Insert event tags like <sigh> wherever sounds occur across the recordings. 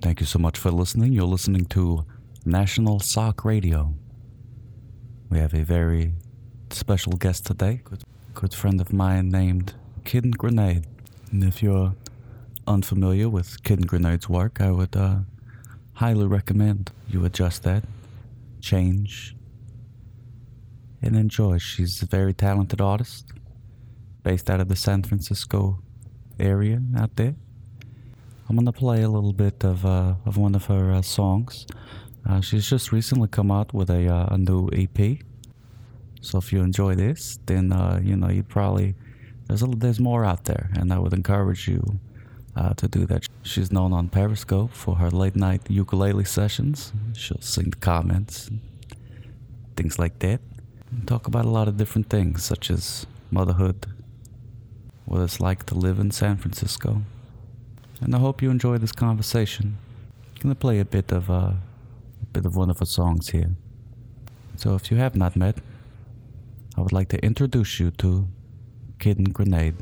Thank you so much for listening. You're listening to National Sock Radio. We have a very special guest today, good, good friend of mine named Kid Grenade. And if you're unfamiliar with Kid Grenade's work, I would uh, highly recommend you adjust that, change, and enjoy. She's a very talented artist based out of the San Francisco area out there. I'm gonna play a little bit of uh, of one of her uh, songs. Uh, she's just recently come out with a uh, a new EP. So if you enjoy this, then uh, you know you probably there's a, there's more out there, and I would encourage you uh, to do that. She's known on Periscope for her late night ukulele sessions. She'll sing the comments, things like that. And talk about a lot of different things, such as motherhood, what it's like to live in San Francisco. And I hope you enjoy this conversation. I'm gonna play a bit of uh, a bit of one of her songs here. So if you have not met, I would like to introduce you to Kid Grenade.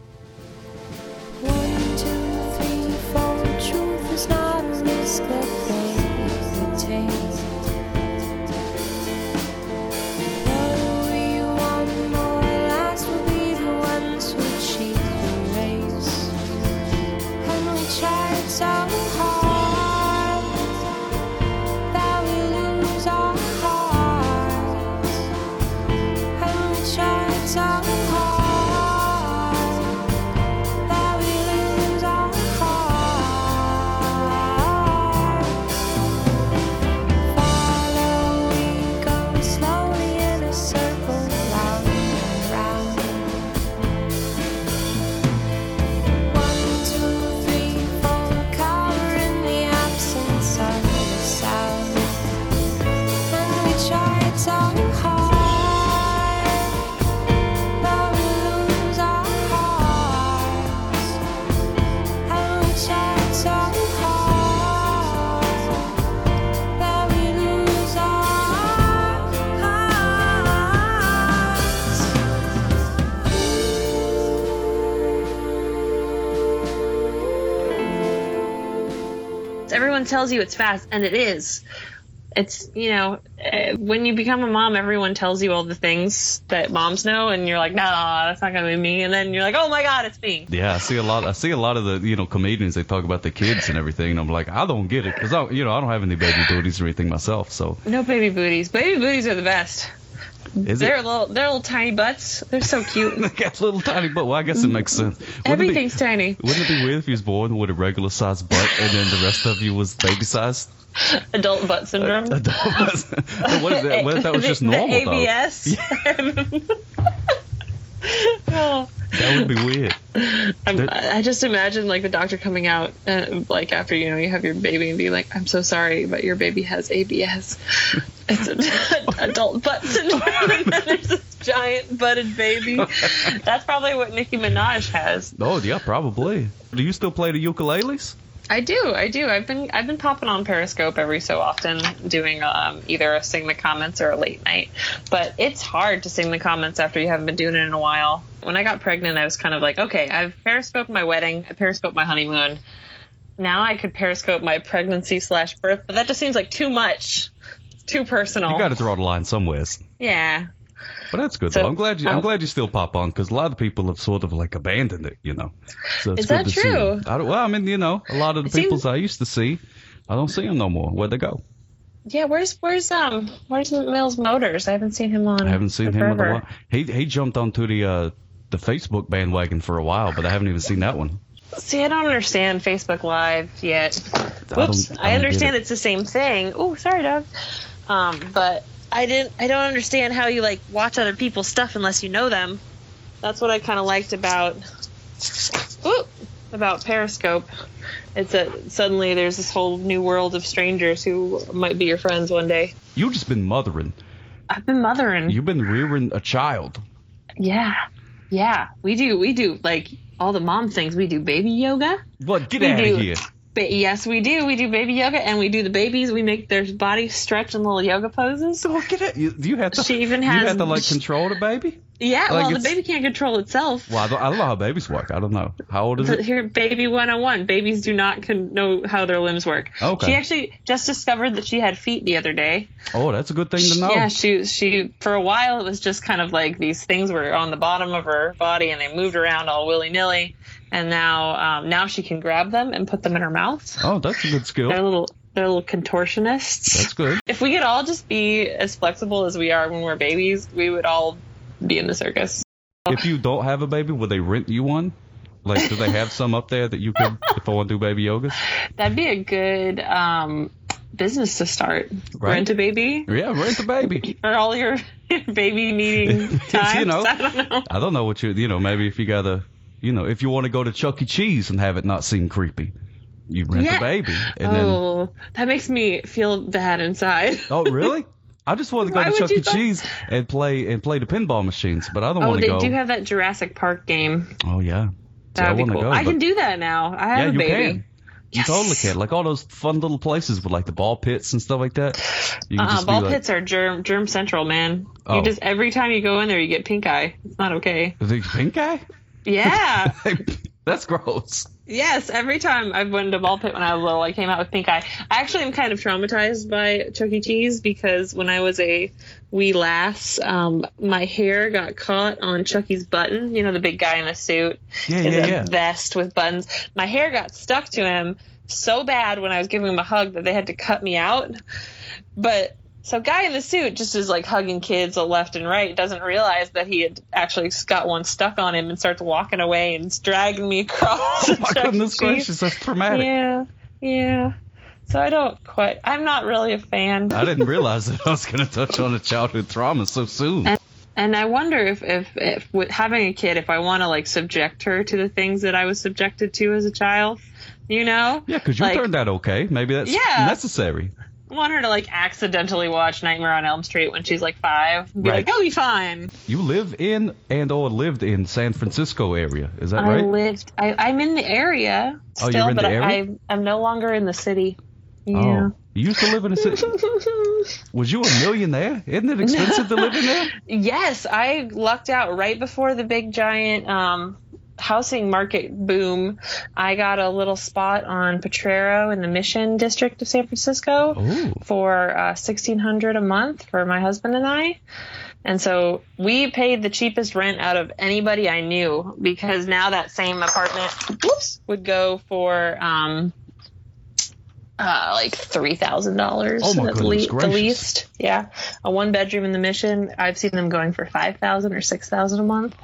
And tells you it's fast, and it is. It's you know uh, when you become a mom, everyone tells you all the things that moms know, and you're like, nah, that's not gonna be me. And then you're like, oh my god, it's me. Yeah, I see a lot. I see a lot of the you know comedians. They talk about the kids and everything, and I'm like, I don't get it because I you know I don't have any baby booties or anything myself. So No baby booties. Baby booties are the best. Is they're it? little, they're little tiny butts. They're so cute. <laughs> They got little tiny butt. Well, I guess it makes sense. Wouldn't it be- Everything's tiny. Wouldn't it be weird if he was born with a regular sized butt and then the rest of you was bababy sized? Adult butt syndrome. what if that, what if that was just <laughs> normal the? ABS. <laughs> oh. That would be weird. I'm, I just imagine like the doctor coming out, uh, like after you know you have your baby, and being like, "I'm so sorry, but your baby has ABS. It's an <laughs> adult butt syndrome, and then <laughs> there's this giant butted baby. That's probably what Nicki Minaj has. Oh yeah, probably. Do you still play the ukuleles? I do, I do. I've been I've been popping on Periscope every so often, doing um, either a sing the comments or a late night. But it's hard to sing the comments after you haven't been doing it in a while. When I got pregnant, I was kind of like, okay, I've periscoped my wedding, I periscoped my honeymoon. Now I could periscope my pregnancy slash birth, but that just seems like too much. Too personal. You got to draw the line somewheres. yeah. But that's good So- though. I'm glad you. I'm oh. glad you still pop on because a lot of people have sort of like abandoned it. You know. So it's Is good that to see. true? I don't, well, I mean, you know, a lot of the peoples I used to see, I don't see them no more. Where'd they go? Yeah, where's where's um where's Mills Motors? I haven't seen him on. I haven't seen him in a while. He he jumped onto the uh, the Facebook bandwagon for a while, but I haven't even seen that one. See, I don't understand Facebook Live yet. Whoops. I, I understand it. it's the same thing. Oh, sorry, dog. Um, but I didn't. I don't understand how you like watch other people's stuff unless you know them. That's what I kind of liked about. Ooh, about Periscope. It's a suddenly there's this whole new world of strangers who might be your friends one day. You've just been mothering. I've been mothering. You've been rearing a child. yeah, yeah. We do. We do like all the mom things. We do baby yoga. What? Get We out do. of here. Ba- yes, we do. We do baby yoga, and we do the babies. We make their bodies stretch in little yoga poses. So get it. You, do you have to? She even has. You have to like control the baby. Yeah, Like, well, the baby can't control itself. Well, I don't, I don't know how babies work. I don't know. How old is But it? Here, baby 101. Babies do not con- know how their limbs work. Okay. She actually just discovered that she had feet the other day. Oh, that's a good thing to know. Yeah, she she for a while it was just kind of like these things were on the bottom of her body and they moved around all willy nilly, and now um, now she can grab them and put them in her mouth. Oh, that's a good skill. They're little they're little contortionists. That's good. if we could all just be as flexible as we are when we're babies, we would all be in the circus. If you don't have a baby, would they rent you one? Like, do they have some up there that you could, if I want to do baby yogas? That'd be a good um, business to start. Right. Rent a baby Yeah, rent a baby. <laughs> for all your baby needing <laughs> times. know. <laughs> I don't know. I don't know what you, you know, maybe if you got to, you know, if you want to go to Chuck E. Cheese and have it not seem creepy, you rent Yeah. a baby. And then, oh, that makes me feel bad inside. oh, really? I just want to go Why to Chuck E. Cheese and play and play the pinball machines, but I don't Oh, want to go. Oh, they do have that Jurassic Park game. oh yeah, That would be want to cool. go. I can do that now. I have Yeah, a you baby. can. You Yes. totally can. Like all those fun little places with like the ball pits and stuff like that. You can Uh, just ball like, pits are germ germ central, man. Oh. You just every time you go in there, you get pink eye. It's not okay. "Is it pink eye? Yeah. <laughs> That's gross. Yes, every time I've went to ball pit when I was little, I came out with pink eye. I actually am kind of traumatized by Chuck E. Cheese because when I was a wee lass, um, my hair got caught on Chucky's button. You know, the big guy in the suit, Yeah, in yeah, the yeah. vest with buttons. My hair got stuck to him so bad when I was giving him a hug that they had to cut me out. But so guy in the suit just is like hugging kids left and right, doesn't realize that he had actually got one stuck on him and starts walking away and is dragging me <laughs> across. Oh my goodness gracious, that's traumatic. Yeah, yeah. So I don't quite. I'm not really a fan. I didn't realize that I was going to touch on a childhood trauma so soon. And I wonder if, if, if with having a kid, if I want to like subject her to the things that I was subjected to as a child, you know? Yeah, because you like- turned out okay. Maybe that's Yeah. necessary. Want her to like accidentally watch Nightmare on Elm Street when she's like five. and Be Right. like, oh, be fine. You live in and or lived in San Francisco area. Is that I right? I lived. I, I'm in the area Oh, still, you're in but the I, area? I, I'm no longer in the city. Yeah. Oh, you used to live in a city. <laughs> Was you a millionaire? Isn't it expensive to live in there? <laughs> Yes, I lucked out right before the big giant um, housing market boom. I got a little spot on Potrero in the Mission District of San Francisco Ooh. for uh, sixteen hundred a month for my husband and I. And so we paid the cheapest rent out of anybody I knew because now that same apartment whoops, would go for um, uh, like three thousand dollars Oh, at goodness the least. Yeah, a one bedroom in the Mission. I've seen them going for five thousand or six thousand a month.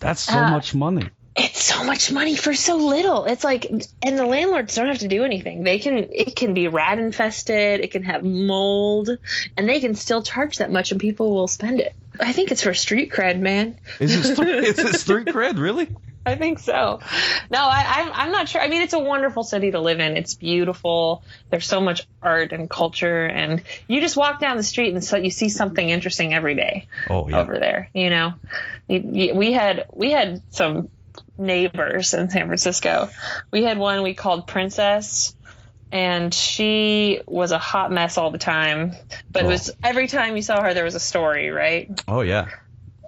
That's so Uh, much money. It's so much money for so little. It's like, and the landlords don't have to do anything. They can, it can be rat infested. It can have mold, and they can still charge that much, and people will spend it. I think it's for street cred, man. Is it, is it <laughs> street cred, really? <laughs> I think so. No, I, I'm I'm not sure. I mean, it's a wonderful city to live in. It's beautiful. There's so much art and culture, and you just walk down the street and so you see something interesting every day Oh, yeah. over there. You know, we had we had some neighbors in San Francisco. We had one we called Princess. And she was a hot mess all the time, but it Oh. was every time you saw her, there was a story, right? Oh, yeah.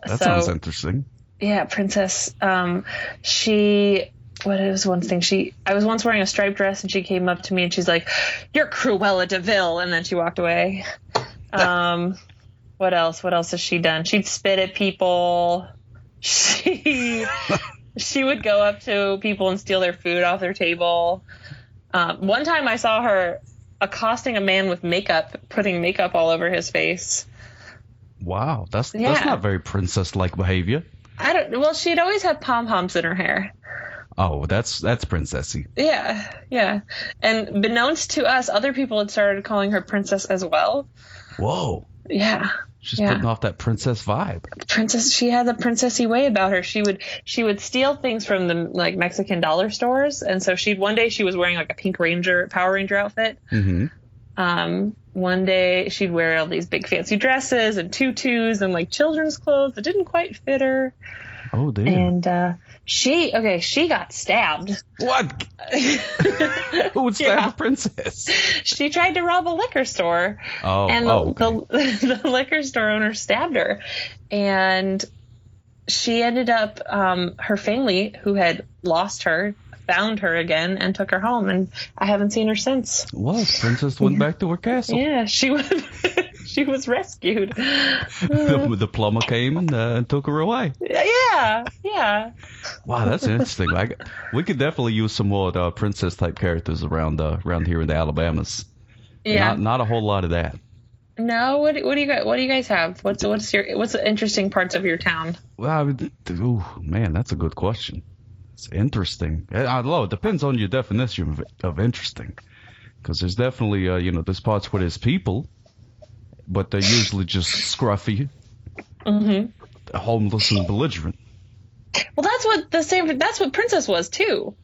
That So- sounds interesting. Yeah, princess. Um, she. What was one thing she? I was once wearing a striped dress, and she came up to me and she's like, "You're Cruella de Vil," and then she walked away. Um, what else? What else has she done? She'd spit at people. <laughs> She she would go up to people and steal their food off their table. Um, one time, I saw her accosting a man with makeup, putting makeup all over his face. Wow, that's Yeah. that's not very princess-like behavior. I don't. Well, she'd always have pom poms in her hair. Oh, that's that's princessy. Yeah, yeah. And beknownst to us, other people had started calling her princess as well. Whoa, Yeah. she's Yeah. putting off that princess vibe. Princess she had the princessy way about her. She would she would steal things from the like Mexican dollar stores and so she'd one day she was wearing like a pink ranger Power Ranger outfit. hmm Um one day she'd wear all these big fancy dresses and tutus and like children's clothes that didn't quite fit her. Oh, damn. And uh She okay, she got stabbed. What? <laughs> Who would stab Yeah. a princess? She tried to rob a liquor store. Oh, and the, oh, okay. the, <laughs> the liquor store owner stabbed her and she ended up um, her family who had lost her found her again and took her home and i haven't seen her since Well, princess went back to her castle. yeah she was <laughs> she was rescued <laughs> The, the plumber came and, uh, and took her away. yeah yeah Wow, that's interesting. Like, we could definitely use some more uh, princess type characters around uh, around here in the Alabamas. yeah Not not a whole lot of that. no what, what do you guys what do you guys have what's what's your what's the interesting parts of your town Well, I would, ooh, man, that's a good question. It's interesting. I I don't know. It depends on your definition of, of interesting. Because there's definitely, uh, you know, there's parts where there's people, but they're usually just scruffy, mm-hmm. homeless, and belligerent. well that's what the same that's what princess was too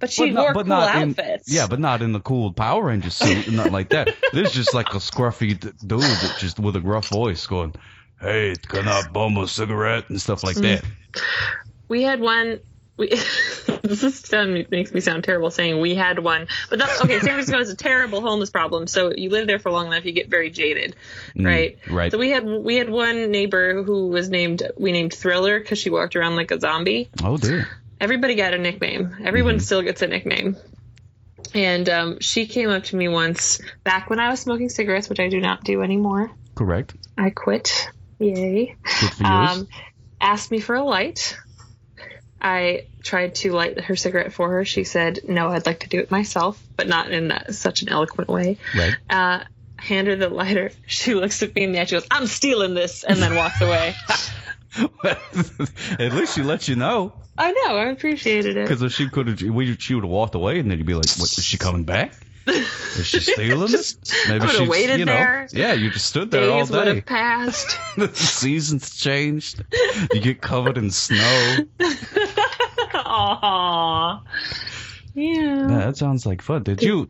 but she but not, wore but cool not outfits in, yeah, but not in the cool Power Ranger suit, and not like that. There's just like a scruffy dude that just with a gruff voice going, "Hey, can I bum a cigarette?" and stuff like that. We had one. We, <laughs> this is, sound, makes me sound terrible saying we had one, but that's okay. San Francisco has a terrible homeless problem, so you live there for long enough, you get very jaded, right? right. So we had we had one neighbor who was named we named Thriller because she walked around like a zombie. Oh dear. Everybody got a nickname. Everyone still gets a nickname. And um, she came up to me once back when I was smoking cigarettes, which I do not do anymore. Correct. I quit. Yay Good for you. um, asked me for a light. I tried to light her cigarette for her. She said, "No, I'd like to do it myself, but not in that, such an eloquent way." right. Uh, hand her the lighter. <laughs> She looks at me and she goes, "I'm stealing this," and then walks away. <laughs> At least she let you know. I know. I appreciated it. Because if she could have, we she would have walked away, and then you'd be like, "What? Is she coming back? Is she stealing Just- it? Maybe she's, waited you know, there. yeah, you just stood there all Days would day. have passed. <laughs> the seasons changed. You get covered in snow. Aww. Yeah. Yeah, that sounds like fun. Did you?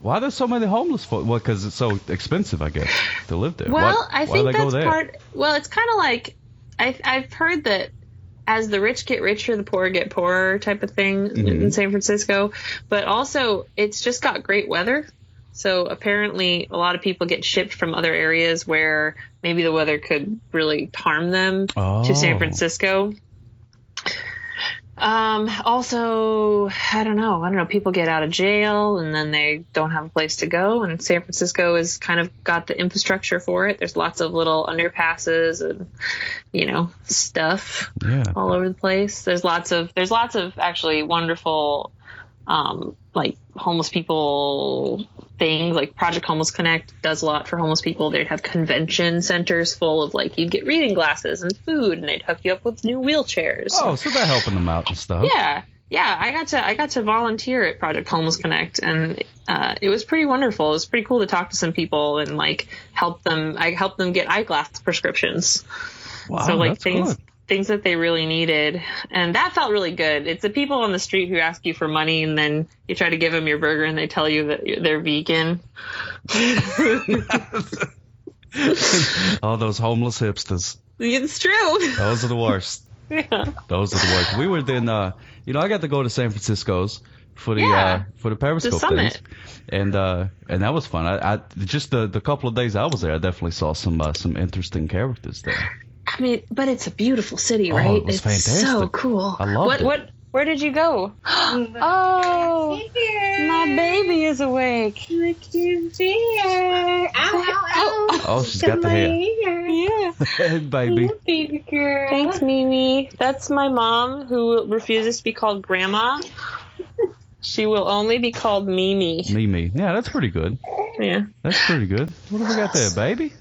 Why there's so many homeless folks? Well, because it's so expensive, I guess, to live there. Well, why, I think that's part. Well, it's kind of like I, I've heard that as the rich get richer, the poor get poorer type of thing Mm-hmm. in San Francisco. But also, it's just got great weather. So apparently, a lot of people get shipped from other areas where maybe the weather could really harm them to San Oh. Francisco. Um, also, I don't know. I don't know. People get out of jail and then they don't have a place to go. And San Francisco has kind of got the infrastructure for it. There's lots of little underpasses and, you know, stuff Yeah. all over the place. There's lots of, there's lots of actually wonderful, um, like homeless people things like Project Homeless Connect does a lot for homeless people. They'd have convention centers full of like, you'd get reading glasses and food and they'd hook you up with new wheelchairs. Oh, so they're helping them out and stuff. Yeah, yeah. I got to I got to volunteer at Project Homeless Connect, and uh, it was pretty wonderful. It was pretty cool to talk to some people and like help them. I helped them get eyeglass prescriptions. Wow, so like that's things good. Things that they really needed, and that felt really good. It's the people on the street who ask you for money, and then you try to give them your burger, and they tell you that they're vegan. <laughs> All those homeless hipsters. It's true. Those are the worst. <laughs> yeah. Those are the worst. We were then, uh, you know, I got to go to San Francisco's for the Yeah. uh, for the Periscope summit. things, and uh, and that was fun. I, I just the the couple of days I was there, I definitely saw some uh, some interesting characters there. I mean, but it's a beautiful city, Oh, right? it was it's fantastic. so cool. I love what, it. What? Where did you go? <gasps> oh, my baby is awake. Look who's here. Ow, ow, ow. Oh, oh she's got the hair. Yeah. <laughs> Hey, baby. Baby girl. Thanks, Mimi. That's my mom who refuses to be called grandma. She will only be called Mimi. Mimi. Yeah, that's pretty good. Yeah. That's pretty good. What have we got there, baby?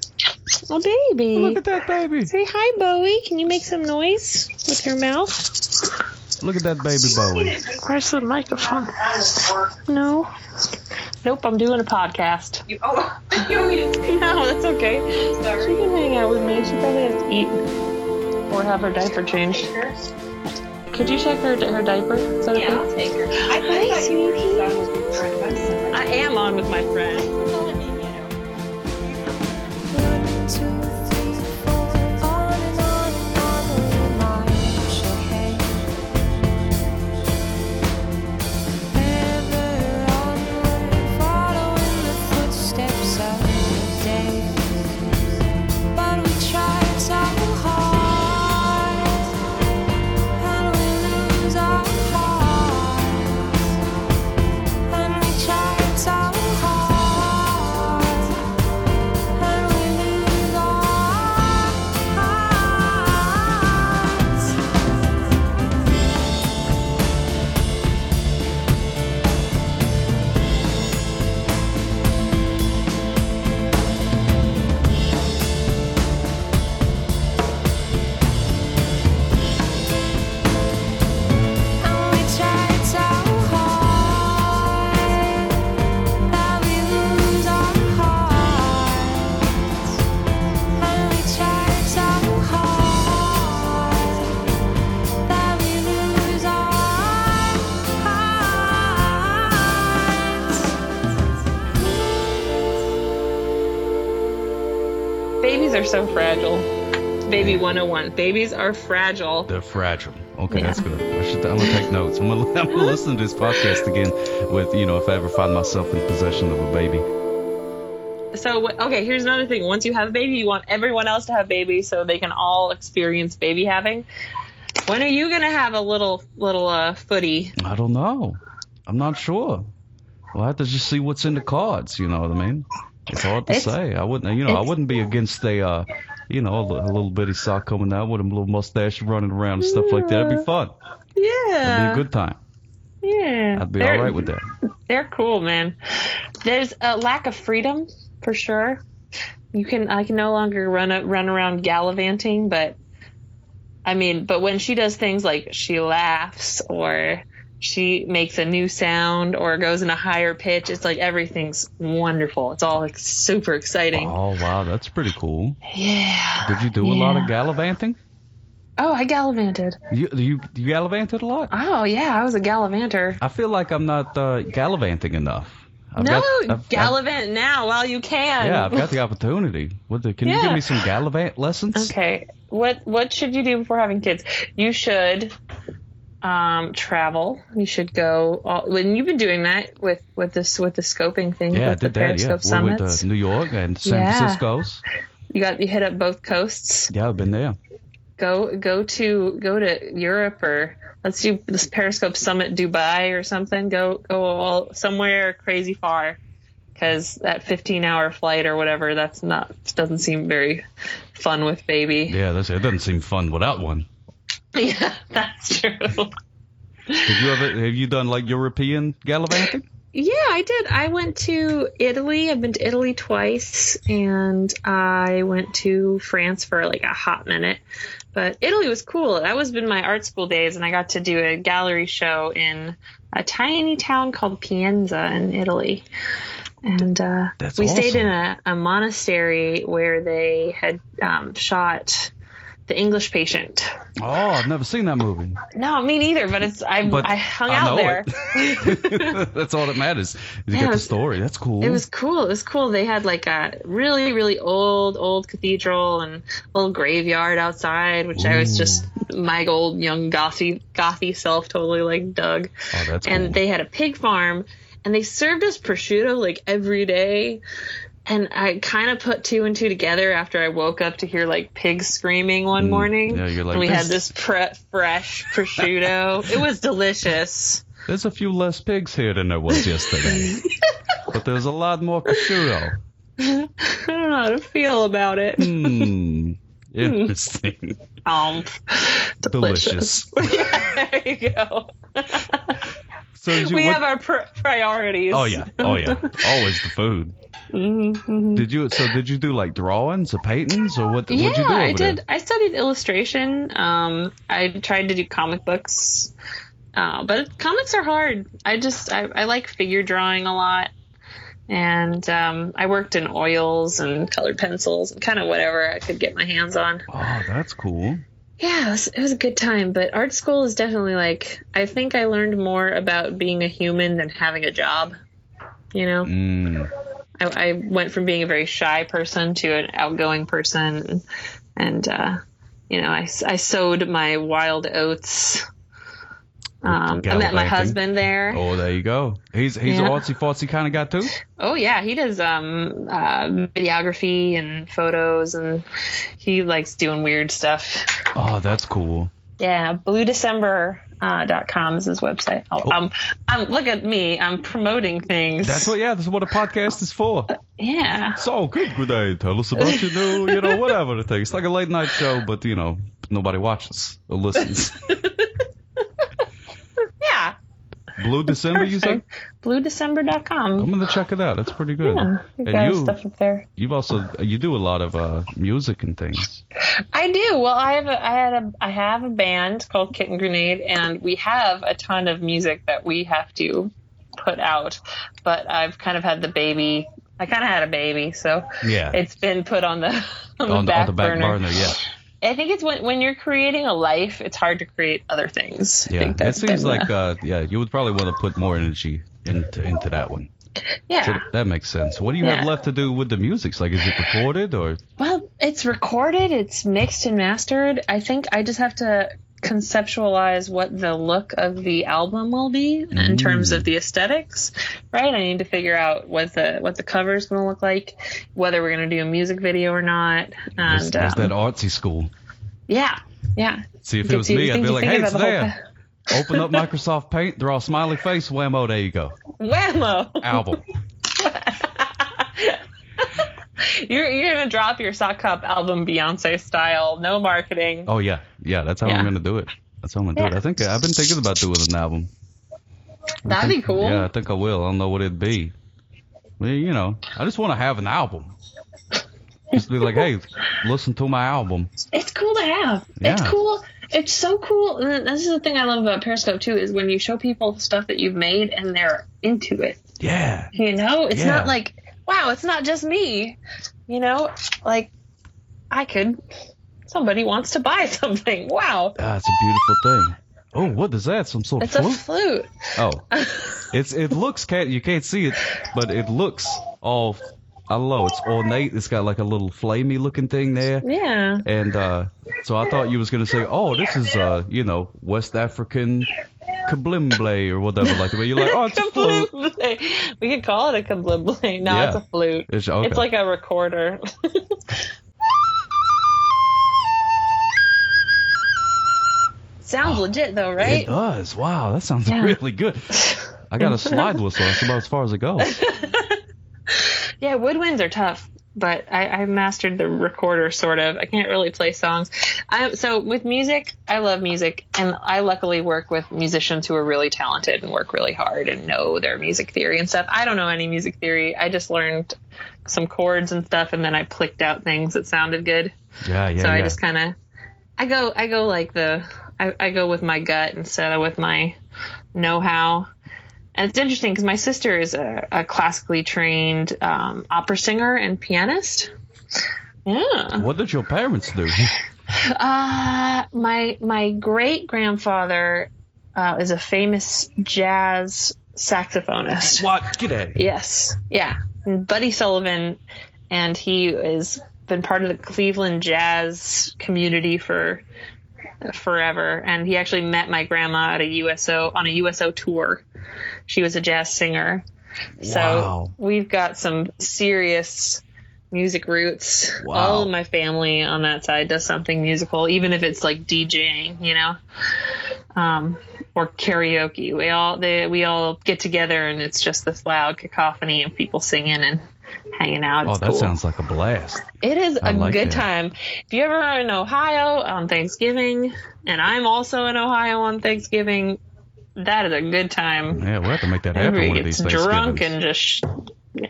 Oh, baby. Look at that baby. Say hi, Bowie. Can you make some noise with your mouth? Look at that baby Bowie. Where's the microphone? No. Nope, I'm doing a podcast. You, oh, <laughs> you want me to No, that's okay. She can hang out with me. She probably has to eat or have her diaper changed. Could you check her her diaper? Is that Yeah, okay? I'll take her. I Hi, thought you were sweetie. done with your friend. I'm. I am on with my friend. Baby 101. Babies are fragile. They're fragile. Okay, Yeah. that's good. I should. I'm gonna take notes. I'm gonna, <laughs> I'm gonna listen to this podcast again with you know if I ever find myself in possession of a baby. So okay, here's another thing. Once you have a baby, you want everyone else to have babies so they can all experience baby having. When are you gonna have a little little uh, footy? I don't know. I'm not sure. We'll have to just see what's in the cards. You know what I mean? It's hard to It's- say. I wouldn't. You know, I wouldn't be against a. Uh, you know, a, a little bitty sock coming out with a little mustache running around and stuff like that. That'd be fun. Yeah, That'd be a good time. yeah. I'd be They're- all right with that. <laughs> They're cool, man. There's a lack of freedom for sure. You can I can no longer run a, run around gallivanting, but I mean, but when she does things like she laughs or she makes a new sound or goes in a higher pitch, it's like everything's wonderful. It's all like super exciting. Oh wow, that's pretty cool. Yeah. Did you do a lot of gallivanting? Oh, I gallivanted. You you you gallivanted a lot. Oh yeah, I was a gallivanter. I feel like I'm not uh, gallivanting enough. I've no, got- I've- I've- gallivant now while you can. yeah, I've got the <laughs> opportunity. What the, can you give me some gallivant lessons? Okay. What what should you do before having kids? You should um, travel. You should go. All, when you've been doing that with with this with the scoping thing Yeah, I with the did that. Yeah, Periscope we went summits. to New York and San Yeah. Francisco's. You got you hit up both coasts. Yeah, I've been there. Go go to go to Europe or let's do this Periscope Summit Dubai or something. Go go all somewhere crazy far. Because that 15 hour flight or whatever, that's not doesn't seem very fun with baby. Yeah, that's, it doesn't seem fun without one. <laughs> Yeah, that's true. Did you ever have you done like European gallivanting? Yeah, I did. I went to Italy. I've been to Italy twice, and I went to France for like a hot minute. But Italy was cool. That was been my art school days, and I got to do a gallery show in a tiny town called Pienza in Italy. And uh, we stayed in a, a monastery where they had um, shot the English Patient. Oh, I've never seen that movie. No, me neither. But it's I, But I hung I out there. <laughs> That's all that matters. You Yeah, get the story. That's cool. It was cool. It was cool. They had like a really, really old, old cathedral and a little graveyard outside, which I was just my old young gothy, gothy self totally like dug. Oh, that's and cool. they had a pig farm, and they served us prosciutto like every day. And I kind of put two and two together after I woke up to hear like pigs screaming one morning. Mm, yeah, you're like, and we had "This- pre- fresh prosciutto. it was delicious. There's a few less pigs here than there was yesterday. <laughs> but there's a lot more prosciutto. I don't know how to feel about it. Hmm. Interesting. Um, Delicious. yeah, <laughs> there you go. <laughs> So you, we what- have our pr- priorities. Oh yeah, oh yeah, <laughs> always the food. Mhm. Did you? So did you do like drawings or paintings or what? Yeah, you do I did. there? I studied illustration. Um, I tried to do comic books, uh, but comics are hard. I just I, I like figure drawing a lot, and um, I worked in oils and colored pencils and kind of whatever I could get my hands on. Oh, that's cool. Yeah, it was, it was a good time, but art school is definitely like I think I learned more about being a human than having a job. You know, Mm. I, I went from being a very shy person to an outgoing person, and uh, you know, I, I sowed my wild oats. Um, I met my husband there. Oh, there you go. He's he's Yeah. an artsy fartsy kind of guy too. Oh yeah, he does um, uh, videography and photos, and he likes doing weird stuff. Oh, that's cool. Yeah, bluedecember. Uh, dot com is his website. Oh, um, um, look at me. I'm promoting things. That's what. Yeah, that's what a podcast is for. <laughs> Yeah. So good, good day. Tell us about your new, you know, whatever the thing. It's like a late night show, but you know, nobody watches or listens. <laughs> Blue December, you say? <laughs> Bluedecember.com. I'm gonna check it out. That's pretty good. Yeah, and got you, stuff up there. you've also you do a lot of uh, music and things. I do. Well, I have a, I had a, I have a band called Kitten Grenade, and we have a ton of music that we have to put out. But I've kind of had the baby. I kind of had a baby, so Yeah, it's been put on the <laughs> on the, on, the, back, on the back burner. burner. Yeah, I think it's when when you're creating a life, it's hard to create other things. I yeah. think It seems like the- uh, yeah, you would probably want to put more energy into into that one. yeah. So that makes sense. What do you have left to do with the music? Like, is it recorded or? Well, It's recorded, it's mixed and mastered. I think I just have to conceptualize what the look of the album will be in terms of the aesthetics, right? I need to figure out what the what the cover is going to look like, whether we're going to do a music video or not, There's, and there's that um, artsy school. yeah, yeah. See, if it was me, I'd be like, hey, it's the there. <laughs> Open up <laughs> Microsoft Paint, draw a smiley face, whammo, there you go. Whammo! Album. <laughs> you're you're gonna drop your sock cup album Beyonce style, no marketing. Oh yeah, yeah. That's how Yeah. I'm gonna do it. That's how I'm gonna do it. I think I've been thinking about doing an album. That'd be cool. Yeah, I think I will. I don't know what it'd be. Well, you know, I just want to have an album. Just be like, hey, listen to my album. It's cool to have. Yeah. It's cool. It's so cool. And this is the thing I love about Periscope too is when you show people stuff that you've made and they're into it. Yeah. You know, it's Yeah. not like, wow, it's not just me. You know, like I could. Somebody wants to buy <laughs> something. Wow, That's a beautiful thing. Oh, what is that? Some sort it's of a flute? flute. Oh, it's it looks can't you can't see it, but it looks all I don't know. It's ornate. It's got like a little flamey looking thing there. Yeah. And uh, so I thought you was gonna say, oh, this is uh, you know, West African kablimble or whatever like that. But you're like, oh, it's a flute. <laughs> We could call it a kablimble. <laughs> No, Yeah. it's a flute. It's, okay. It's like a recorder. Sounds oh, legit though, right? It does. Wow, that sounds Yeah. really good. I got a <laughs> slide whistle. That's about as far as it goes. <laughs> Yeah, woodwinds are tough, but I, I mastered the recorder sort of. I can't really play songs. I, so with music, I love music, and I luckily work with musicians who are really talented and work really hard and know their music theory and stuff. I don't know any music theory. I just learned some chords and stuff, and then I plicked out things that sounded good. Yeah, yeah, so yeah. I just kind of, I go, I go like the, I, I go with my gut instead of with my know-how. And it's interesting because my sister is a, a classically trained um, opera singer and pianist. Yeah. What did your parents do? <laughs> Uh, my my great grandfather uh, is a famous jazz saxophonist. what? Get here. Yes, yeah, Buddy Sullivan, and he has been part of the Cleveland jazz community for forever. And he actually met my grandma at a USO on a USO tour. She was a jazz singer, so Wow. we've got some serious music roots. Wow. All of my family on that side does something musical, even if it's like DJing, you know, um, or karaoke. We all they, we all get together and it's just this loud cacophony of people singing and hanging out. Oh, It's that cool. sounds like a blast. It is I a like good that. time. If you ever are in Ohio on Thanksgiving, and I'm also in Ohio on Thanksgiving, that is a good time. Yeah, we'll have to make that happen Everybody one of gets these drunk and just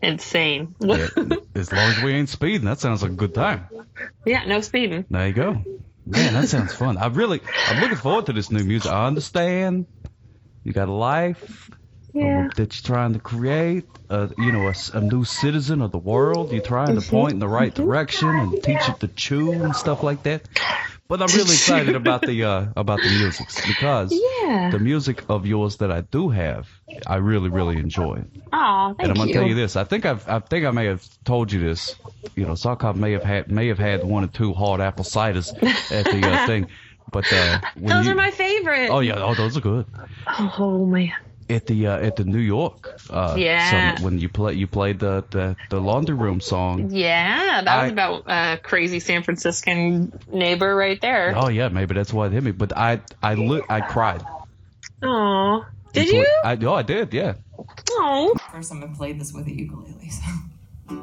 insane. Yeah, <laughs> as long as we ain't speeding, that sounds like a good time. yeah, no speeding. There you go. Man, that sounds fun. I really, I'm looking forward to this new music. I understand you got a life Yeah. that you're trying to create. Uh, you know, a, a new citizen of the world. You're trying to point in the right direction and teach it to chew and stuff like that. But I'm really excited about the uh, about the music because Yeah. the music of yours that I do have, I really really enjoy. Oh, thank you. And I'm gonna you. tell you this. I think I've I think I may have told you this. You know, Sockop may have had may have had one or two hard apple ciders at the uh, <laughs> thing, but uh, Those you, are my favorite. Oh yeah, oh those are good. Oh, man. At the uh, at the New York uh, Yeah. summit when you play you played the, the the laundry room song. Yeah, that I- was about a crazy San Franciscan neighbor right there. Oh yeah, maybe that's why it hit me. But I I look I cried. Oh, did Before- you? I oh I did yeah. Oh, First time I played this with a ukulele, so.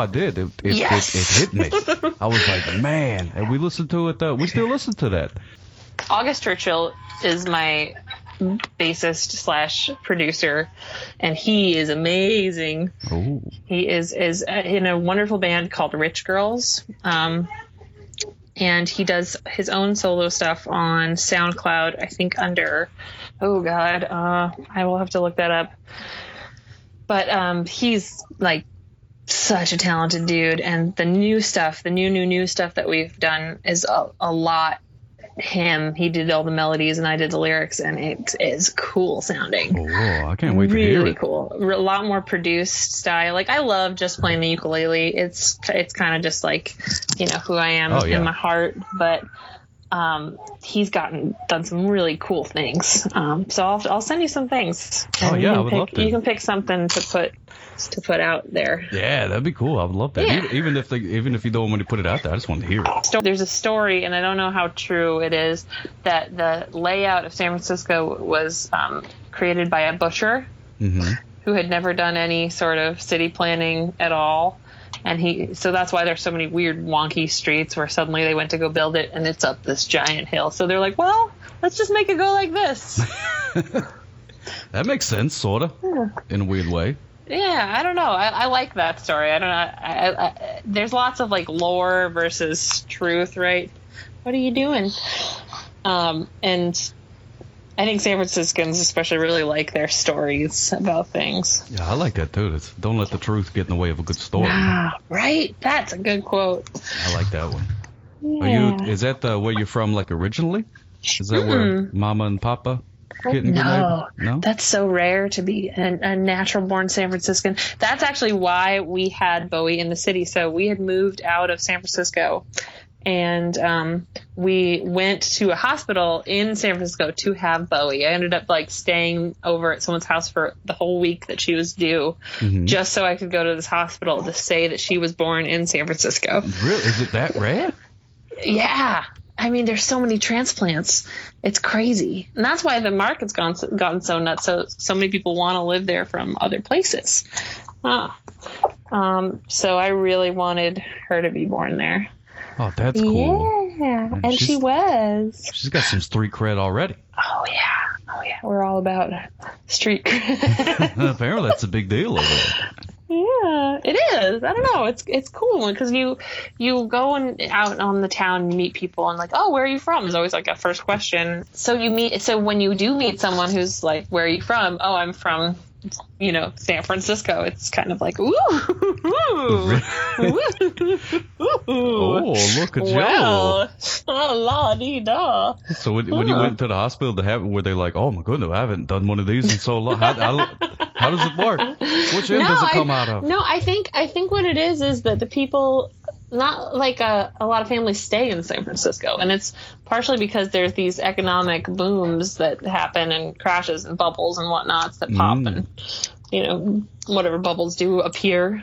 I did. It it, Yes. it, it hit me. <laughs> I was like, man. And we listened to it. Uh, we still listen to that. August Churchill is my bassist slash producer, and he is amazing. Oh, He is is uh, in a wonderful band called Rich Girls, um, and he does his own solo stuff on SoundCloud. I think under oh god, uh, I will have to look that up. But um, he's like such a talented dude, and the new stuff, the new new new stuff that we've done is a, a lot him. He did all the melodies, and I did the lyrics, and it is cool sounding oh, I can't wait to hear really it. cool. A lot more produced style. Like I love just playing the ukulele. It's it's kind of just like you know who I am Oh, yeah. in my heart. But um, he's gotten done some really cool things. Um, so I'll I'll send you some things. Oh, yeah, I would pick, love to. You can pick something to put to put out there. Yeah, that'd be cool. I would love that. Yeah. Even, even if they, even if you don't want to put it out there, I just want to hear it. there's a story, and I don't know how true it is, that the layout of San Francisco was um, created by a butcher hmm who had never done any sort of city planning at all. And he, so that's why there's so many weird, wonky streets where suddenly they went to go build it and it's up this giant hill. So they're like, well, let's just make it go like this. <laughs> That makes sense, sorta, in a weird way. Yeah, I don't know. I, I like that story. I don't know. I, I, there's lots of like lore versus truth, right? What are you doing? Um, and I think San Franciscans especially really like their stories about things. Yeah, I like that too. It's, don't let the truth get in the way of a good story. Ah, right? That's a good quote. I like that one. Are you? Is that uh, where you're from, like originally? Is that where Mama and Papa getting No, No. that's so rare to be a, a natural born San Franciscan. That's actually why we had Bowie in the city. So we had moved out of San Francisco and um, we went to a hospital in San Francisco to have Bowie. I ended up like staying over at someone's house for the whole week that she was due Mhm. just so I could go to this hospital to say that she was born in San Francisco. Really? Is it that rare? Yeah. I mean, there's so many transplants. It's crazy, and that's why the market's gone gotten so nuts. So so many people want to live there from other places. Ah. Um, so I really wanted her to be born there. Oh, that's cool. Yeah, and she was. She's got some street cred already. Oh yeah, oh yeah. We're all about street. Cred. <laughs> Apparently, that's a big deal over there. Yeah, it is. I don't know. It's it's cool because you you go and out on the town you meet people and like, oh, where are you from? Is always like a first question. So you meet. So when you do meet someone who's like, where are you from? Oh, I'm from, you know, San Francisco. It's kind of like, ooh, <laughs> ooh, Oh, look at well, <laughs> oh, la dee da. So when, when you went to the hospital to have, were they like, "Oh my goodness, I haven't done one of these in so long"? How, how, how does it work? Which end does it I- come out of? No, I think I think what it is is that the people not like a, a lot of families stay in San Francisco and it's partially because there's these economic booms that happen and crashes and bubbles and whatnots that pop Mm. and you know whatever bubbles do appear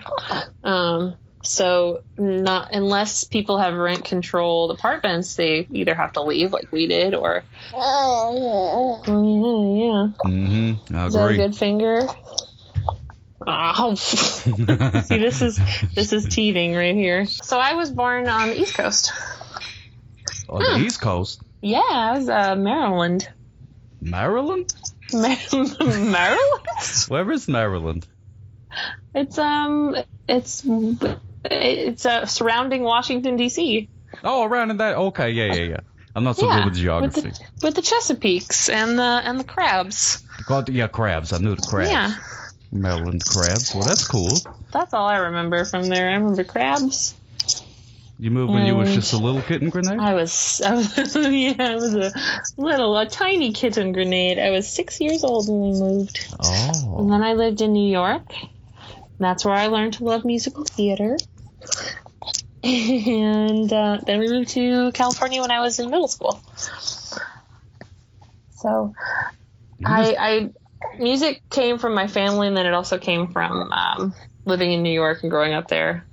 um, So not unless people have rent controlled apartments, they either have to leave like we did, or oh yeah, Mm-hmm. I is that a agree. good finger? Oh, <laughs> see, this is this is teething right here. So I was born on the East Coast. On the East Coast, Yeah, I was uh, Maryland. Maryland. <laughs> Maryland? Where is Maryland? It's um, it's it's uh, surrounding Washington D.C. Oh, around in that. Okay, yeah, yeah, yeah. I'm not so yeah, good with geography. With the, with the Chesapeakes and the and the crabs. God, yeah, crabs. I knew the crabs. Yeah, Maryland crabs. Well, that's cool. that's all I remember from there. I remember crabs. You moved when you was just a little kitten grenade. I was, I was <laughs> yeah, I was a little, a tiny kitten grenade. I was six years old when we moved, Oh. and then I lived in New York. That's where I learned to love musical theater. <laughs> And uh, then we moved to California when I was in middle school. So, I, I music came from my family, and then it also came from um, living in New York and growing up there.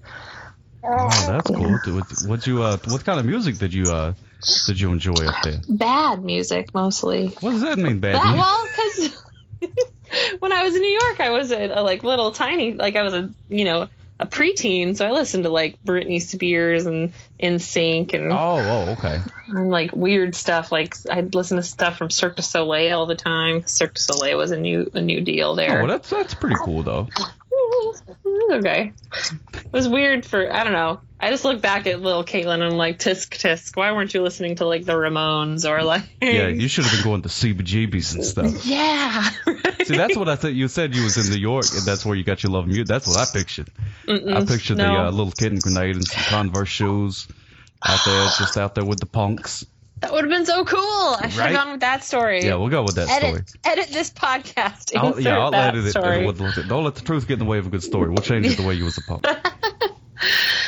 oh, that's cool. What, what you uh, what kind of music did you uh, did you enjoy up there? Bad music mostly. What does that mean, bad? That, music? well, because <laughs> when I was in New York, I was a, a like little tiny, like I was a you know a preteen, so I listened to like Britney Spears and NSYNC and, Oh, oh, okay. and like weird stuff. Like I'd listen to stuff from Cirque du Soleil all the time. Cirque du Soleil was a new a new deal Oh, there. well, that's that's pretty cool though. Okay, it was weird for I don't know. I just look back at little Caitlin and I'm like, tisk tisk. Why weren't you listening to like the Ramones or like? Yeah, you should have been going to CBGBs and stuff. <laughs> Yeah. See, that's what I thought. You said you was in New York, and that's where you got your love of music. That's what I pictured. I pictured the no. uh, little kitten grenade and some Converse shoes out there, just out there with the punks. That would have been so cool. I should have Right? gone with that story. Yeah, we'll go with that story. edit, edit this podcast. I'll, Insert yeah, I'll that edit it. story. With, with, don't let the truth get in the way of a good story. We'll change it the way you was a punk. <laughs>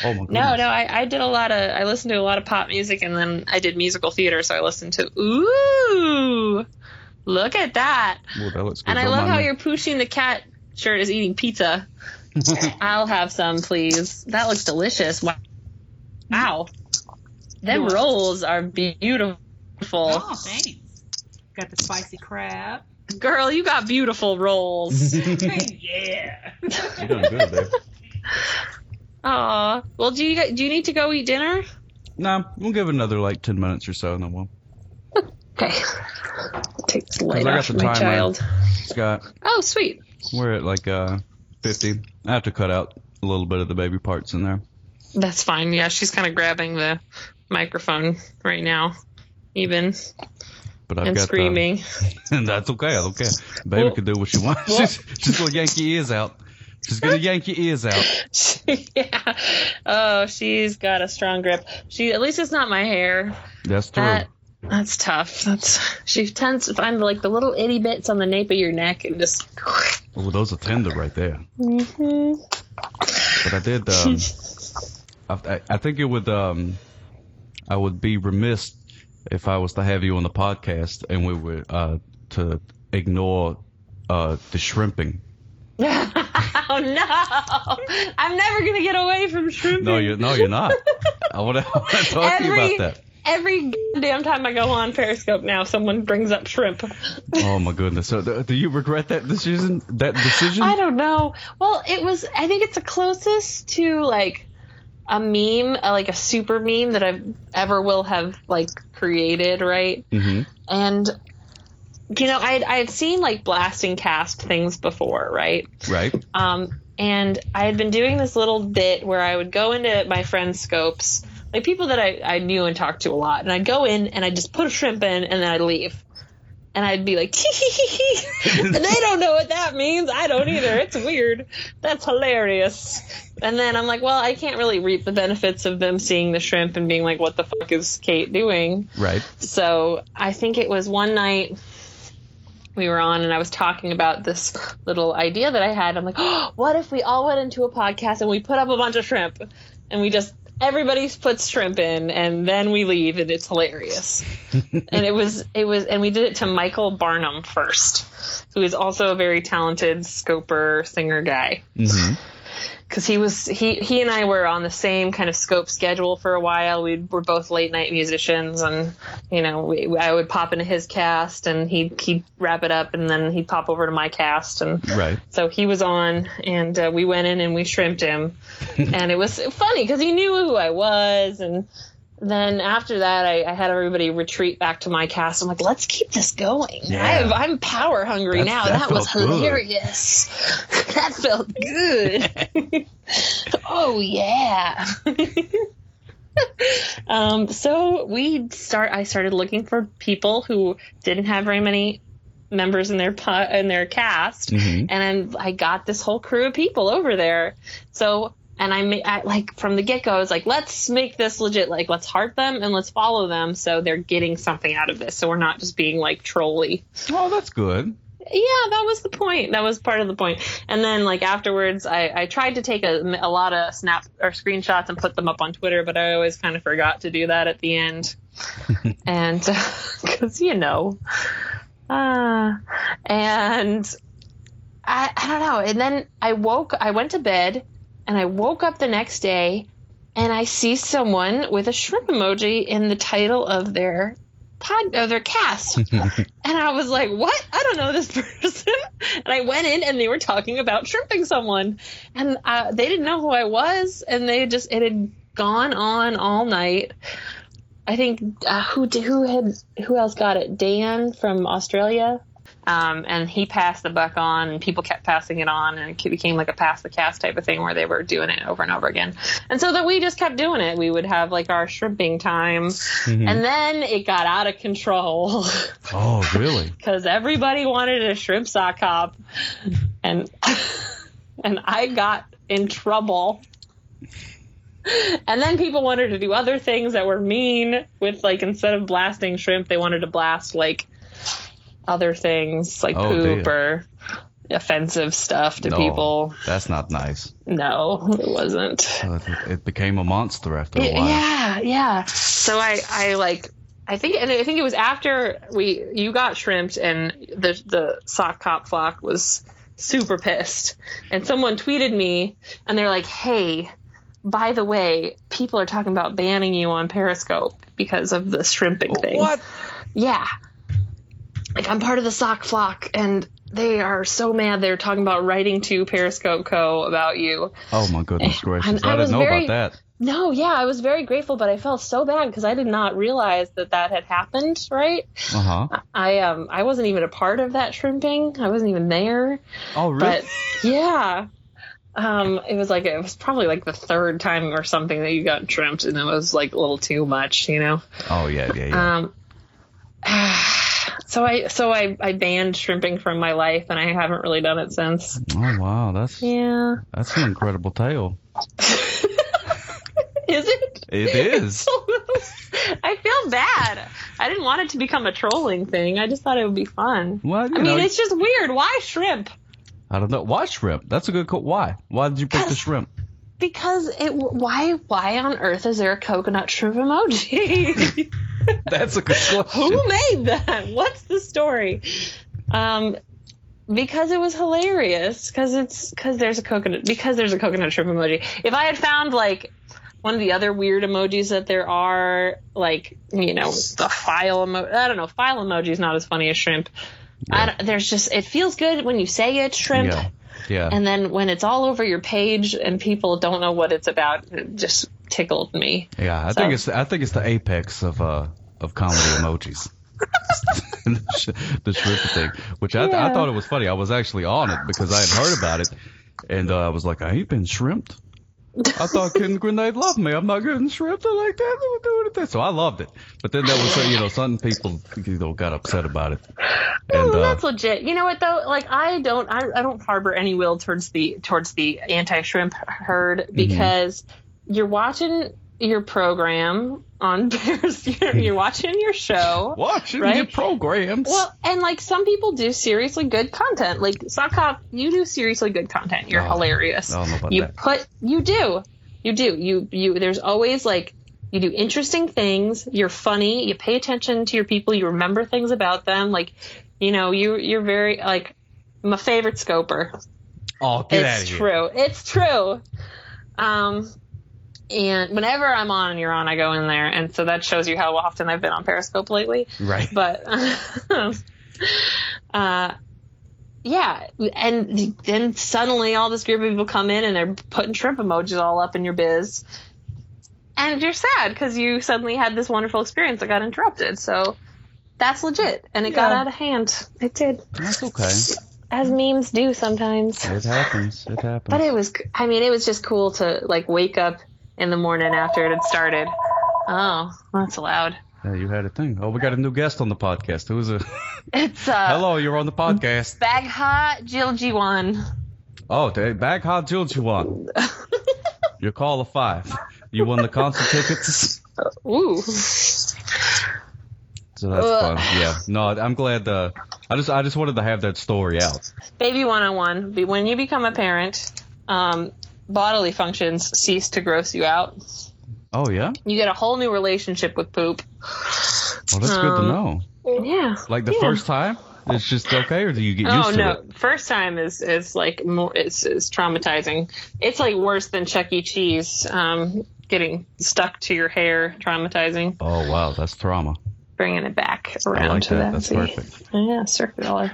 Oh my goodness. No, no, I, I did a lot of, I listened to a lot of pop music and then I did musical theater, so I listened to, ooh, look at that. Well, that looks good. And I Don't love mind how me. your Pushing the Cat shirt is eating pizza. <laughs> I'll have some, please. That looks delicious. Wow. Wow. Them Yours. rolls are beautiful. Oh, thanks. Got the spicy crab. Girl, you got beautiful rolls. <laughs> yeah. You're doing good there. <laughs> Aw. Well, do you do you need to go eat dinner? Nah, we'll give it another like ten minutes or so, and then we'll. <laughs> Okay. Take this light I got off the my timer. child. Scott, Oh, sweet. we're at like uh fifty. I have to cut out a little bit of the baby parts in there. That's fine. Yeah, she's kind of grabbing the microphone right now, even But I've and got screaming. The, <laughs> and that's okay. I don't care. Baby Well- can do what she wants. well- she's, she's gonna yank your ears out. She's gonna yank your ears out. <laughs> yeah. Oh, she's got a strong grip. She at least it's not my hair. That's true. That that's tough. That's she tends to find like the little itty bits on the nape of your neck and just. Oh, those are tender right there. hmm But I did. Um, <laughs> I, I- I think it would. Um, I would be remiss if I was to have you on the podcast and we were uh, to ignore uh, the shrimping. <laughs> oh no! I'm never gonna get away from shrimping. No, you're no, you're not. I want to talk to you about that. Every damn time I go on Periscope now, someone brings up shrimp. Oh my goodness. So, th- do you regret that decision? That decision? I don't know. Well, it was. I think it's the closest to like a meme, uh, like a super meme that I've ever will have like created, right? hmm And you know, I I had seen like blasting cast things before, right? Right. Um, and I had been doing this little bit where I would go into my friends' scopes, like people that I, I knew and talked to a lot, and I'd go in and I'd just put a shrimp in and then I'd leave. And I'd be like, <laughs> and they don't know what that means. I don't either. It's weird. That's hilarious. And then I'm like, well, I can't really reap the benefits of them seeing the shrimp and being like, what the fuck is Kate doing? Right. So I think it was one night we were on and I was talking about this little idea that I had. I'm like, oh, <gasps> what if we all went into a podcast and we put up a bunch of shrimp and we just everybody puts shrimp in and then we leave and it's hilarious. <laughs> and it was it was and we did it to Michael Barnum first, who is also a very talented scoper singer guy. hmm because he was he he and I were on the same kind of scope schedule for a while. We were both late night musicians, and you know, we, I would pop into his cast, and he'd he'd wrap it up, and then he'd pop over to my cast, and Right. so he was on, and uh, we went in and we shrimped him, <laughs> and it was funny because he knew who I was, and then after that, I, I had everybody retreat back to my cast. I'm like, let's keep this going. Yeah. I have, I'm power hungry That's- now. that That, was good. hilarious. <laughs> that felt good. <laughs> oh yeah. <laughs> um, so we start. I started looking for people who didn't have very many members in their in their cast, Mhm. and I got this whole crew of people over there. So. And I, ma- I like from the get go, I was like, let's make this legit. Like, let's heart them and let's follow them so they're getting something out of this. So we're not just being like trolly Oh, that's good. yeah, that was the point. That was part of the point. And then, like afterwards, I, I tried to take a, a lot of snap or screenshots and put them up on Twitter, but I always kind of forgot to do that at the end, <laughs> and <laughs> because you know, uh, and I I don't know. And then I woke. I went to bed, and I woke up the next day, and I see someone with a shrimp emoji in the title of their pod of their cast. <laughs> And I was like, what? I don't know this <laughs> person. And I went in and they were talking about shrimping someone. And uh, they didn't know who I was. And they just, it had gone on all night. I think, uh, who, who had, who else got it? Dan from Australia. Um, and he passed the buck on, and people kept passing it on, and it became like a pass the cast type of thing where they were doing it over and over again. And so that we just kept doing it. We would have like our shrimping time, and then it got out of control. <laughs> Oh, really? because everybody wanted a shrimp sock hop, and <laughs> and I got in trouble. And then people wanted to do other things that were mean with like instead of blasting shrimp, they wanted to blast like other things like Oh, poop dear. or offensive stuff to no, people. That's not nice. No, it wasn't. It, it became a monster after a while. yeah, yeah. So I, I like, I think, and I think it was after we you got shrimped and the the sock cop flock was super pissed, and someone tweeted me and they're like, "Hey, by the way, people are talking about banning you on Periscope because of the shrimping thing." What? Yeah. Like I'm part of the sock flock and. They are so mad. They're talking about writing to Periscope Co. about you. Oh my goodness gracious! I, I didn't know very- about that. No, yeah, I was very grateful, but I felt so bad because I did not realize that that had happened. Right? Uh huh. I um I wasn't even a part of that shrimping. I wasn't even there. Oh really? But yeah, um, it was like it was probably like the third time or something that you got shrimped, and it was like a little too much, you know. oh yeah, yeah, yeah. Um, <sighs> so I so I I banned shrimping from my life, and I haven't really done it since. oh wow, that's Yeah, that's an incredible tale. <laughs> is it? It is. <laughs> I feel bad. I didn't want it to become a trolling thing. I just thought it would be fun. Well, I mean, know, it's just weird. Why shrimp? I don't know. Why shrimp? That's a good. Co- why? Why did you pick the shrimp? Because it. Why? Why on earth is there a coconut shrimp emoji? <laughs> That's a good <laughs> question. Who made that? What's the story? Um, because it was hilarious. Because it's because there's a coconut. Because there's a coconut shrimp emoji. If I had found like one of the other weird emojis that there are, like you know, the file emoji. I don't know. File emoji is not as funny as shrimp. I there's just it feels good when you say it shrimp. Yeah. Yeah. And then when it's all over your page and people don't know what it's about, it just tickled me. Yeah, I So- think it's I think it's the apex of uh of comedy emojis. <laughs> the, shrimp thing, which I, I thought it was funny. I was actually on it because I had heard about it, and uh, I was like, I ain't been shrimped. I thought Kitten Grenade loved me. I'm not getting shrimped like that. They were doing it there. So I loved it. But then there was, uh, you know, some people, you know, got upset about it. And, Oh, uh, that's legit. You know what though? Like I don't, I, I don't harbor any will towards the towards the anti shrimp herd Mm-hmm. because you're watching your program on <laughs> Bears. You're, you're watching your show. <laughs> watching right? your programs. Well, and like some people do seriously good content. Like Sockop, you do seriously good content. You're Oh, hilarious. I don't know about you that. put you do. You do. You you there's always like you do interesting things. You're funny. You pay attention to your people. You remember things about them. Like, you know, you you're very like my favorite scoper. Oh, get it's out of here. true. It's true. Um, and whenever I'm on and you're on, I go in there, and so that shows you how often I've been on Periscope lately. Right. But, <laughs> uh, yeah, and then suddenly all this group of people come in and they're putting shrimp emojis all up in your biz, and you're sad because you suddenly had this wonderful experience that got interrupted. So that's legit, and it got out of hand. It did, That's okay. as memes do sometimes. It happens. It happens. But it was, I mean, it was just cool to like wake up in the morning after it had started. Oh, that's loud. yeah, you had a thing. Oh, we got a new guest on the podcast. Who's a? <laughs> It's uh, Hello, you're on the podcast. Bagha Jiljiwan. Oh, back hot you. Your call of five. You won the concert tickets. <laughs> Ooh, So that's Ugh. fun. Yeah. No, I'm glad. Uh, I just I just wanted to have that story out. baby 101. Be- When you become a parent, um, bodily functions cease to gross you out. Oh yeah. You get a whole new relationship with poop. Well, that's good to Um, know. Yeah. Like the yeah. first time, it's just okay, or do you get used Oh to no! it? First time is is like more is is traumatizing. It's like worse than Chuck E. Cheese. Um, getting stuck to your hair, traumatizing. Oh wow, that's trauma. Bringing it back I around like to that. that. That's See? perfect. Yeah, circular.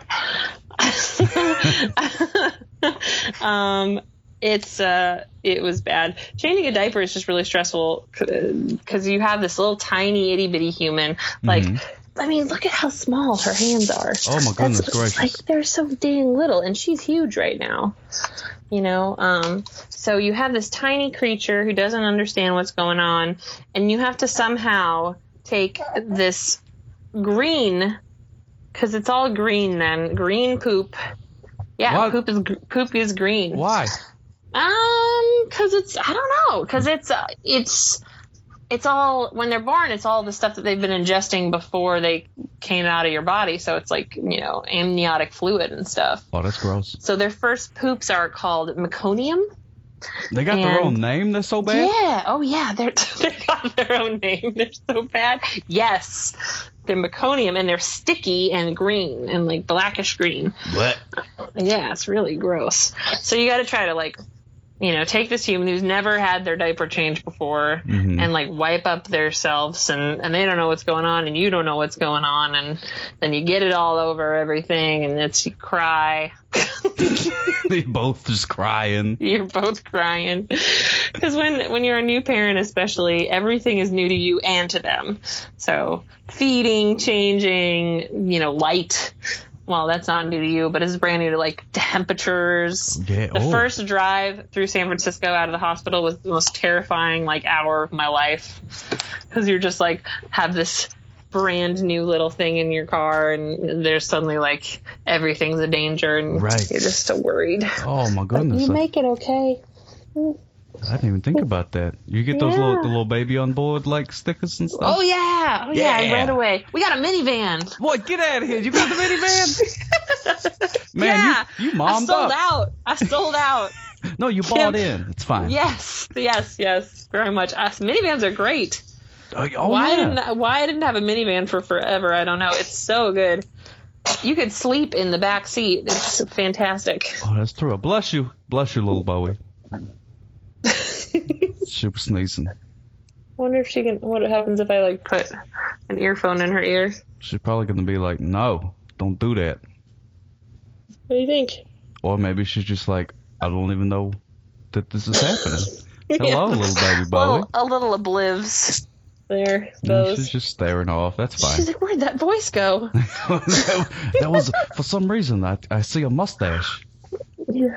<laughs> um, it's uh, it was bad. Changing a diaper is just really stressful because you have this little tiny itty bitty human. Like, I mean, look at how small her hands are. Mm-hmm. Oh my goodness That's- gracious. Like they're so dang little, and she's huge right now. You know, um, so you have this tiny creature who doesn't understand what's going on, and you have to somehow take this green, because it's all green then green poop. Yeah, What? poop is poop is green. Why? Um, because it's I don't know, because it's uh, it's it's all when they're born, it's all the stuff that they've been ingesting before they came out of your body. So it's like you know amniotic fluid and stuff. Oh, that's gross. So their first poops are called meconium. They got their own name. They're so bad. Yeah. Oh yeah. They're <laughs> they got their own name. They're so bad. Yes. They're meconium and they're sticky and green and like blackish green. What? Yeah, it's really gross. So you got to try to like, you know, take this human who's never had their diaper changed before Mhm. and like wipe up themselves and and they don't know what's going on and you don't know what's going on and then you get it all over everything and it's you cry. <laughs> they both just crying. you're both crying because when when you're a new parent especially everything is new to you and to them so feeding changing you know light well that's not new to you but it's brand new to like temperatures Yeah. the oh. first drive through san francisco out of the hospital was the most terrifying like hour of my life because you're just like have this brand new little thing in your car and there's suddenly like everything's a danger and Right. you're just so worried Oh my but goodness. you make it okay I didn't even think about that. You get those Yeah. little the little baby on board like stickers and stuff. Oh yeah, oh yeah, Yeah. I right away. We got a minivan. What? Get out of here! You got the minivan? <laughs> Man, yeah, you you I sold up. out. I sold out. <laughs> No, you bought in. It's fine. yes, yes, yes, very much. Us minivans are great. Oh, oh, why yeah. didn't I, why I didn't have a minivan for forever? I don't know. It's so good. You could sleep in the back seat. It's fantastic. Oh, that's true. Bless you. Bless you, little Bowie. Super sneezing. wonder if she can. What happens if I like put an earphone in her ear? She's probably gonna be like, "No, don't do that." What do you think? Or maybe she's just like, "I don't even know that this is happening." <laughs> Hello, Yeah. little baby Bowie. Well, a little oblives there. Those. she's just staring off. That's fine. She's like, where'd that voice go? <laughs> that was for some reason I I see a mustache Yeah.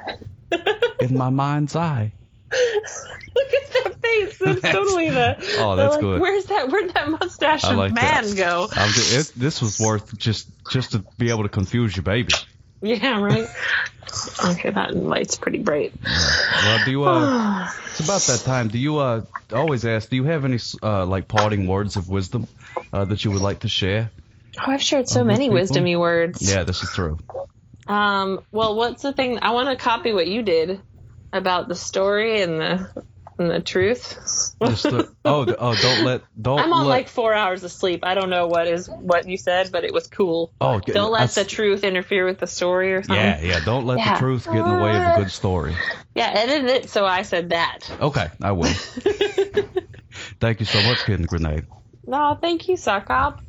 in my mind's eye. Look at that face. <laughs> That's totally the. Oh, that's like, good. Where's that? Where'd that mustache like man that. go? I'm ju- it, this was worth just just to be able to confuse your baby. Yeah, right. okay, that light's pretty bright. Well, do you uh? <sighs> It's about that time. Do you uh always ask? Do you have any uh like parting words of wisdom uh, that you would like to share? Oh, I've shared so many people? wisdomy words. Yeah, this is true. Um. Well, what's the thing? I want to copy what you did about the story and the and the truth. The oh, oh, don't let don't I'm on let, like four hours of sleep. I don't know what is what you said, but it was cool. Oh, don't let that's- the truth interfere with the story or something. yeah, yeah. Don't let Yeah. the truth get in the way of a good story. Yeah, edit it so I said that. Okay, I will. <laughs> Thank you so much, Kitten Grenade. No, thank you, Sakop.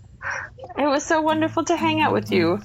It was so wonderful to hang out with you.